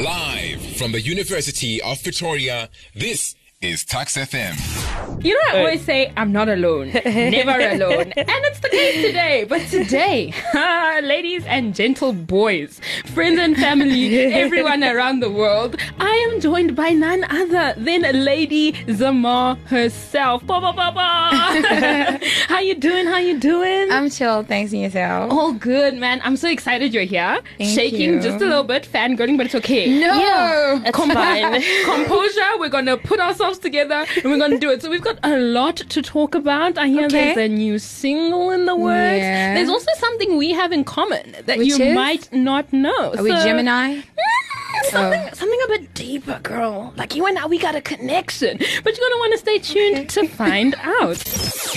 Live from the University of Pretoria, this is Tuks FM. You know, I always say I'm not alone, never alone, and it's the case today. But today, ladies and gentle boys, friends and family, everyone around the world, I am joined by none other than Lady Zamar herself. Ba, ba, ba, ba. How you doing? How you doing? I'm chill, thanks and yourself. all good, man. I'm so excited you're here. Thank Shaking you. just a little bit, fangirling, but it's okay. No, It's fine. composure. We're gonna put ourselves together and we're gonna do it. So we've got a lot to talk about. I hear Okay. there's a new single in the works. Yeah. There's also something we have in common that Which you is? might not know. Are we Gemini? Something, Oh. something a bit deeper, girl. Like you and I, we got a connection. But you're gonna want to stay tuned to find out.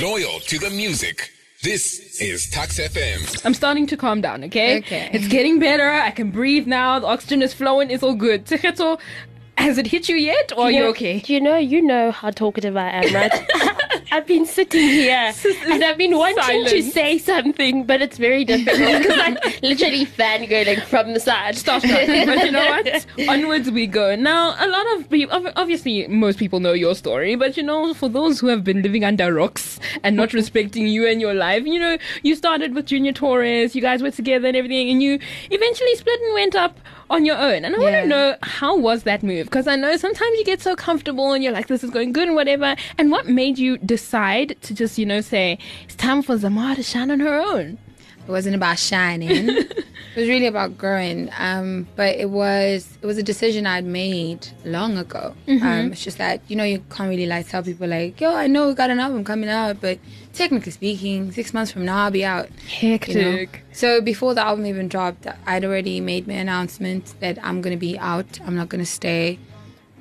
Loyal to the music. This is Tuks FM. I'm starting to calm down, okay? Okay. It's getting better. I can breathe now. The oxygen is flowing. It's all good. Tshegetso, has it hit you yet? Or are you know- okay? Do you know, you know how talkative I am, right? I've been sitting here and I've been wanting to say something, but it's very difficult because I'm literally fangirling from the side. starstruck. but you know what? Onwards we go. Now, a lot of people, obviously, most people know your story, but you know, for those who have been living under rocks and not respecting you and your life, you know, you started with Junior Taurus, you guys were together and everything, and you eventually split and went up on your own. And I want to know how was that move? Because I know sometimes you get so comfortable and you're like, this is going good and whatever. And what made you decide to just, you know, say, it's time for Zamar to shine on her own? It wasn't about shining. it was really about growing. Um, but it was it was a decision I'd made long ago. Um, it's just that you know you can't really like tell people like, yo, I know we got an album coming out, but technically speaking, six months from now I'll be out. Hectic. you know? So before the album even dropped, I'd already made my announcement that I'm gonna be out. I'm not gonna stay.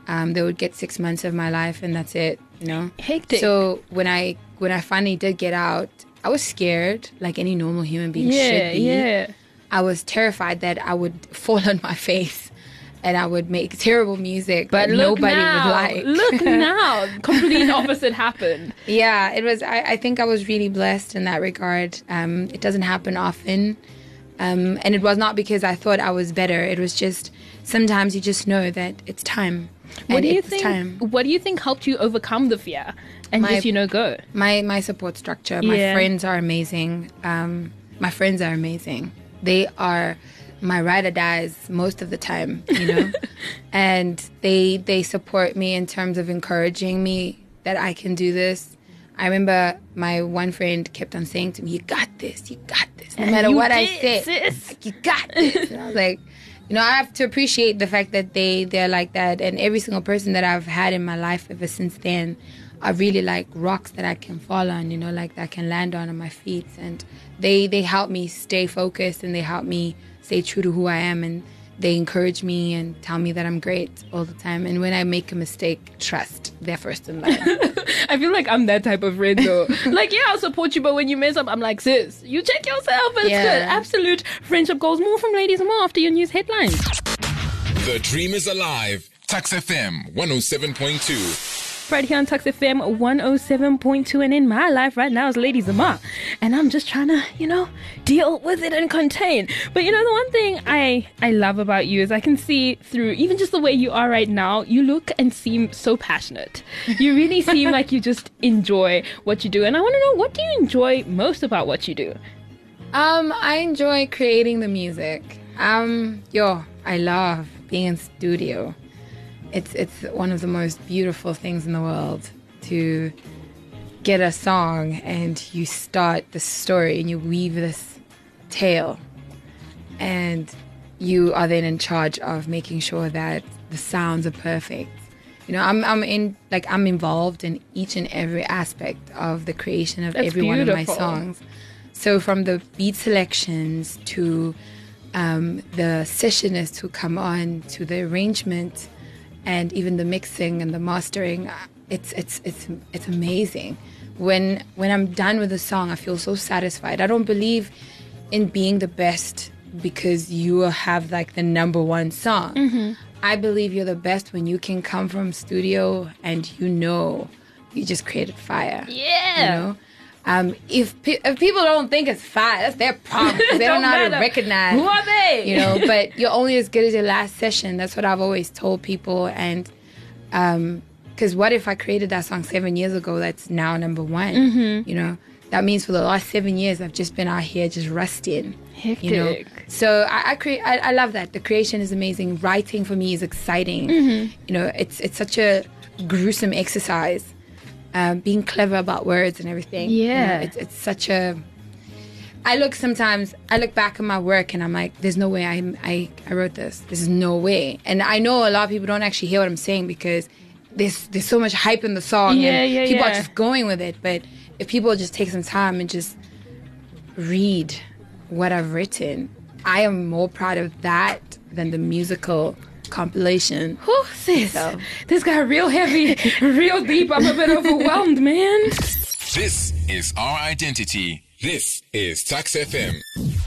Um, they would get six months of my life, and that's it. You know. Hectic. So when I when I finally did get out, I was scared, like any normal human being yeah, should be. yeah. I was terrified that I would fall on my face, and I would make terrible music But that nobody now, would like. Look now, complete opposite happened. Yeah, it was. I, I think I was really blessed in that regard. Um, it doesn't happen often, um, and it was not because I thought I was better. It was just sometimes you just know that it's time. What and do you think? time. What do you think helped you overcome the fear and My- just you know go? My my support structure. My Yeah. friends are amazing. Um, my friends are amazing. They are my ride or dies most of the time. You know, and they they support me in terms of encouraging me that I can do this. I remember my one friend kept on saying to me, "You got this. You got this. No matter what I did, say, sis. like, you got this." And I was like. You know, I have to appreciate the fact that they they're like that, and every single person that I've had in my life ever since then, are really like rocks that I can fall on. You know, like that I can land on on my feet, and they they help me stay focused, and they help me stay true to who I am, and they encourage me and tell me that I'm great all the time. And when I make a mistake, trust they're first in line. I feel like I'm that type of friend though. like, yeah, I'll support you, but when you mess up, I'm like, sis, you check yourself. It's Yeah. good. Absolute friendship goals. More from ladies and more after your news headlines. The dream is alive. Tuks FM 107.2. Right here on Tuks FM 107.2 and in my life right now is Lady Zamar. And I'm just trying to, you know, deal with it and contain. But you know, the one thing I, I love about you is I can see through even just the way you are right now, you look and seem so passionate. You really seem like you just enjoy what you do. And I want to know, what do you enjoy most about what you do? Um, I enjoy creating the music. Um, yo, I love being in studio. It's it's one of the most beautiful things in the world to get a song and you start the story and you weave this tale and you are then in charge of making sure that the sounds are perfect. You know, I'm I'm in like I'm involved in each and every aspect of the creation of That's every one of my songs. So from the beat selections to um, the sessionists who come on to the arrangement and even the mixing and the mastering, it's it's it's it's amazing. When when I'm done with a song, I feel so satisfied. I don't believe in being the best because you have like the number one song. Mm-hmm. I believe you're the best when you can come from studio and you know you just created fire. Yeah. You know? Um, if pe- if people don't think it's fire, that's their problem. They don't, Don't know how to recognize. Who are they? You know, but you're only as good as your last session. That's what I've always told people. And because what if I created that song seven years ago? That's now number one. Mm-hmm. You know, that means for the last seven years I've just been out here just rusting. Hectic. You know, so I, I create. I, I love that. The creation is amazing. Writing for me is exciting. Mm-hmm. You know, it's it's such a gruesome exercise. Um, being clever about words and everything. You know, Yeah. it's it's such a. I look sometimes. I look back at my work and I'm like, "There's no way I I I wrote this. This is no way." And I know a lot of people don't actually hear what I'm saying because there's there's so much hype in the song. Yeah, and yeah, People yeah. are just going with it. But if people just take some time and just read what I've written, I am more proud of that than the musical compilation. Whew, sis, So- this got real heavy, real deep. I'm a bit overwhelmed, man. This is our identity. This is Tuks FM.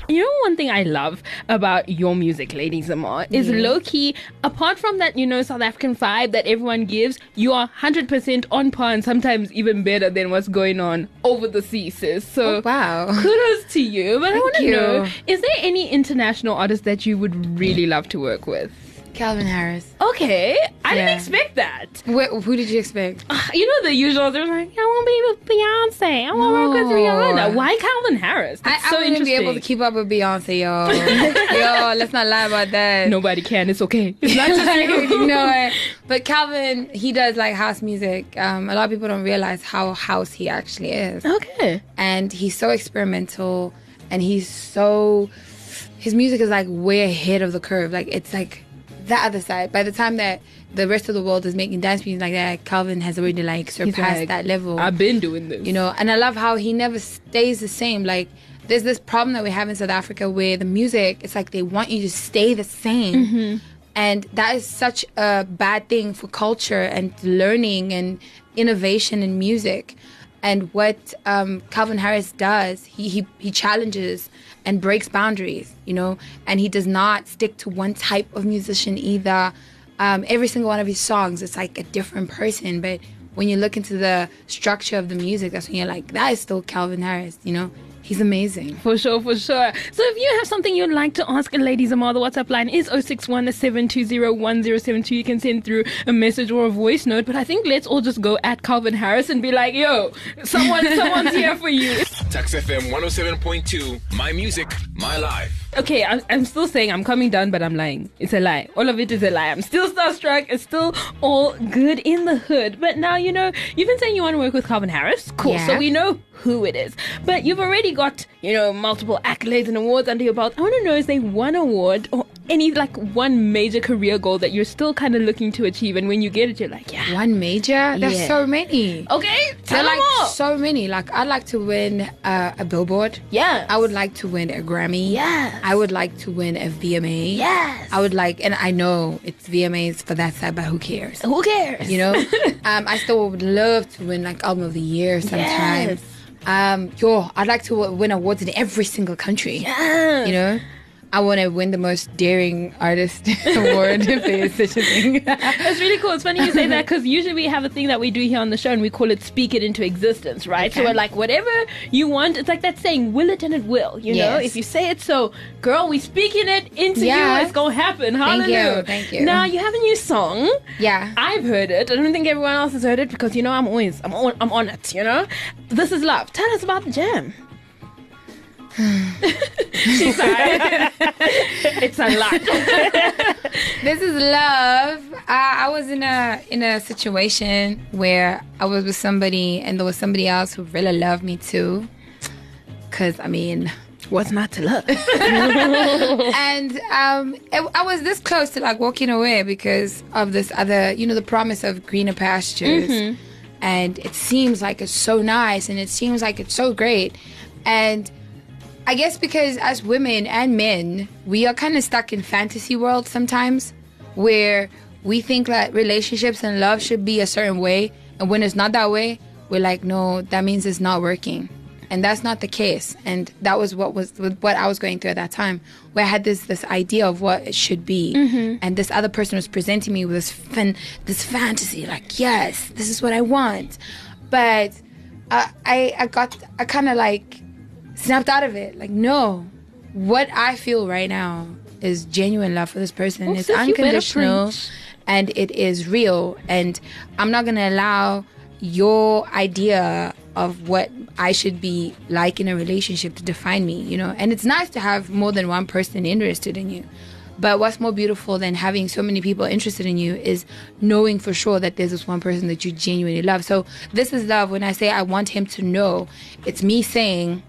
You know, one thing I love about your music, Lady Zamar, is low key, apart from that, you know, South African vibe that everyone gives, you are 100% on par and sometimes even better than what's going on over the seas, sis. So, Oh, wow. kudos to you. But I want to know is there any international artist that you would really love to work with? Calvin Harris. Okay, I didn't expect that. Wh- who did you expect? You know the usual. They're like, I want to be with Beyonce. I want to work with Rihanna. Why Calvin Harris? I, That's I so wouldn't be able to keep up with Beyonce, y'all. Yo, let's not lie about that. Nobody can. It's okay. It's not just like, you. know what? But Calvin, he does like house music. Um, a lot of people don't realize how house he actually is. Okay. and he's so experimental and he's so his music is like way ahead of the curve like it's like the other side. By the time that the rest of the world is making dance music like that calvin has already like surpassed like, that level. I've been doing this. you know and i love how he never stays the same. Like there's this problem that we have in south africa where the music it's like they want you to stay the same. Mm-hmm. and that is such a bad thing for culture and learning and innovation in music. And what um, calvin harris does he, he, he challenges and breaks boundaries you know? And he does not stick to one type of musician either. Um, every single one of his songs it's like a different person but when you look into the structure of the music that's when you're like that is still calvin harris you know he's amazing For sure, for sure. So if you have something you'd like to ask Lady Zamar, the WhatsApp line is 61 You can send through a message or a voice note. But I think let's all just go at Calvin Harris and be like, yo, someone, someone's here for you. Tuks FM 107.2. My music, my life. Okay, I'm, I'm still saying I'm coming down, but I'm lying. It's a lie. All of it is a lie. I'm still starstruck. It's still all good in the hood. But now, you know, you've been saying you want to work with Calvin Harris. Cool. So we know who it is. But you've already got, you know, multiple accolades and awards under your belt. I want to know is there one award or any, like, one major career goal that you're still kind of looking to achieve? And when you get it, you're like, yeah. one major there's Yeah. so many Okay, tell like all. so many. Like I'd like to win uh, a Billboard. yeah I would like to win a Grammy. yeah I would like to win a VMA. Yes. I would like, and I know it's VMAs for that side, but who cares? Who cares? You know, um, I still would love to win like album of the year sometimes Yes. Um, yo, I'd like to win awards in every single country. Yes. You know, I want to win the most daring artist award if there is such a thing. That's really cool. It's funny you say that because usually we have a thing that we do here on the show and we call it speak it into existence, right? So we're like, whatever you want, it's like that saying, will it and it will, you know? If you say it so, girl, we speaking it into Yeah. you, it's going to happen. Thank you, Hallelujah. thank you. Now, you have a new song. yeah. I've heard it. I don't think everyone else has heard it because, you know, I'm always, I'm on, I'm on it, you know? This is love. Tell us about the jam. She's sorry. it's a lot. This is love. I, I was in a in a situation where I was with somebody, and there was somebody else who really loved me too. Cause I mean, What's not to love? and um, it, I was this close to like walking away because of this other, you know, the promise of greener pastures. And it seems like it's so nice, and it seems like it's so great, and I guess because as women and men, we are kind of stuck in fantasy world sometimes, where we think that relationships and love should be a certain way, and when it's not that way, we're like, no, that means it's not working, and that's not the case. And that was what was what I was going through at that time, where I had this this idea of what it should be, mm-hmm. and this other person was presenting me with this fan, this fantasy, like, yes, this is what I want, but I I, I got I kind of like snapped out of it. Like no, what I feel right now is genuine love for this person. Well, it's unconditional and it is real. And I'm not gonna allow your idea of what I should be like in a relationship to define me. You know, and it's nice to have more than one person interested in you. But what's more beautiful than having so many people interested in you is knowing for sure that there's this one person that you genuinely love. So this is love. When I say I want him to know, it's me saying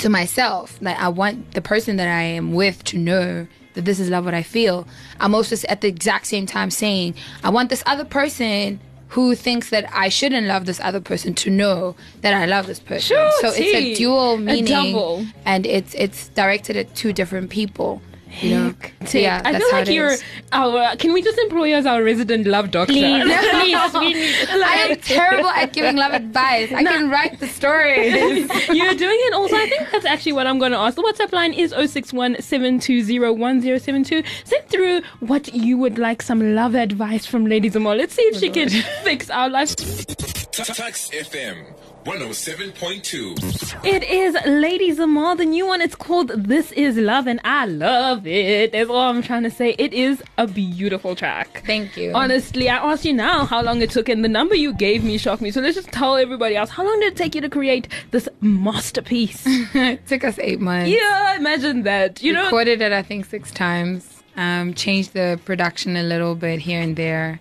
to myself that I want the person that I am with to know that this is love what I feel. I'm also at the exact same time saying I want this other person who thinks that I shouldn't love this other person to know that I love this person. Sure, so it's a dual A meaning double. and it's it's directed at two different people. You know? So Tick. yeah, I that's feel like you're is. our. Can we just employ you as our resident love doctor? Please, please, we need. I am terrible at giving love advice. I can write the stories. You're doing it also. I think that's actually what I'm going to ask. The WhatsApp line is 061 720 Send through what you would like some love advice from Lady Zamar. Let's see if she oh, can fix our lives. Tuks FM 107.2. It is Lady Zamar, the new one. It's called This Is Love, and I love it. That's all I'm trying to say. It is a beautiful track. Thank you. Honestly, I asked you now how long it took, and the number you gave me shocked me. So let's just tell everybody else how long did it take you to create this masterpiece? it took us eight months. yeah, imagine that. You know, recorded it I think six times. Um, changed the production a little bit here and there.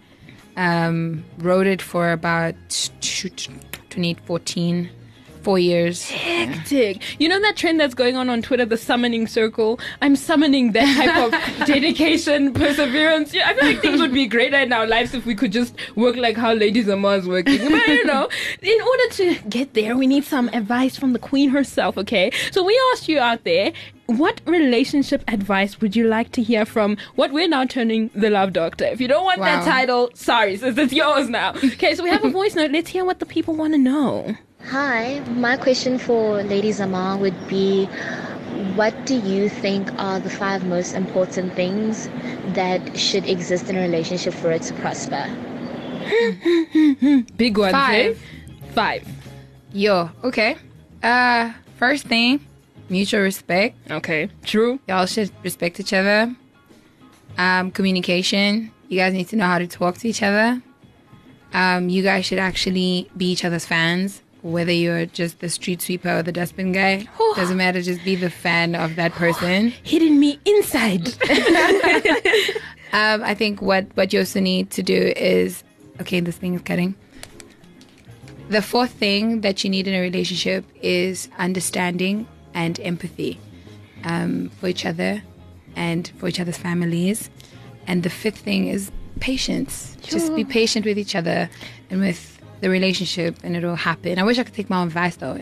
Um, wrote it for about 2014, four years. hectic. You know that trend that's going on on Twitter, the summoning circle? I'm summoning that type of dedication, perseverance. Yeah, I feel like things would be greater in our lives if we could just work like how Lady Zamar is working. But you know, in order to get there, we need some advice from the queen herself, okay? So we asked you out there, what relationship advice would you like to hear from what we're now turning the love doctor? If you don't want that title, sorry, sis, it's yours now. Okay, so we have a voice note. Let's hear what the people want to know. Hi, my question for Lady Zamar would be what do you think are the five most important things that should exist in a relationship for it to prosper? Big one, Five. eh? Five. Yo, okay. Uh, first thing, mutual respect. Okay. True. Y'all should respect each other. Um, communication. You guys need to know how to talk to each other. Um, you guys should actually be each other's fans. Whether you're just the street sweeper or the dustbin guy, doesn't matter. Just be the fan of that person. Hitting me inside. Um, I think what what you also need to do is okay. This thing is cutting. The fourth thing that you need in a relationship is understanding and empathy um, for each other and for each other's families. And the fifth thing is patience. Just be patient with each other and with the relationship, and it'll happen. I wish I could take my own advice though.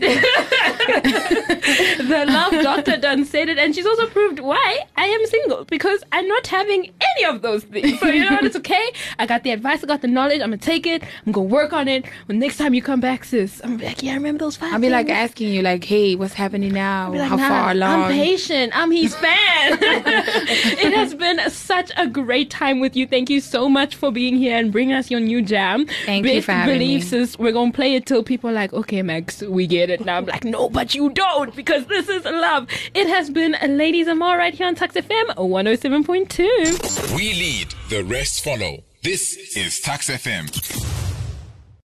the love doctor done said it, and she's also proved why I am single because I'm not having any of those things. So you know what? It's okay. I got the advice. I got the knowledge. I'm gonna take it. I'm gonna work on it. When next time you come back, sis, I'm gonna be like, yeah, I remember those five. I'll be like asking you, like, "Hey, what's happening now? Like, How "Nah, far along?" I'm patient. I'm his fan. it has been such a great time with you. Thank you so much for being here and bringing us your new jam. Thank you for having believe, me. sis, we're gonna play it till people are like, okay, Max, we get it now. I'm like, no, but you don't because this is love. It has been Lady Zamar right here on Tuks FM 107.2. We lead, the rest follow. This is Tuks FM.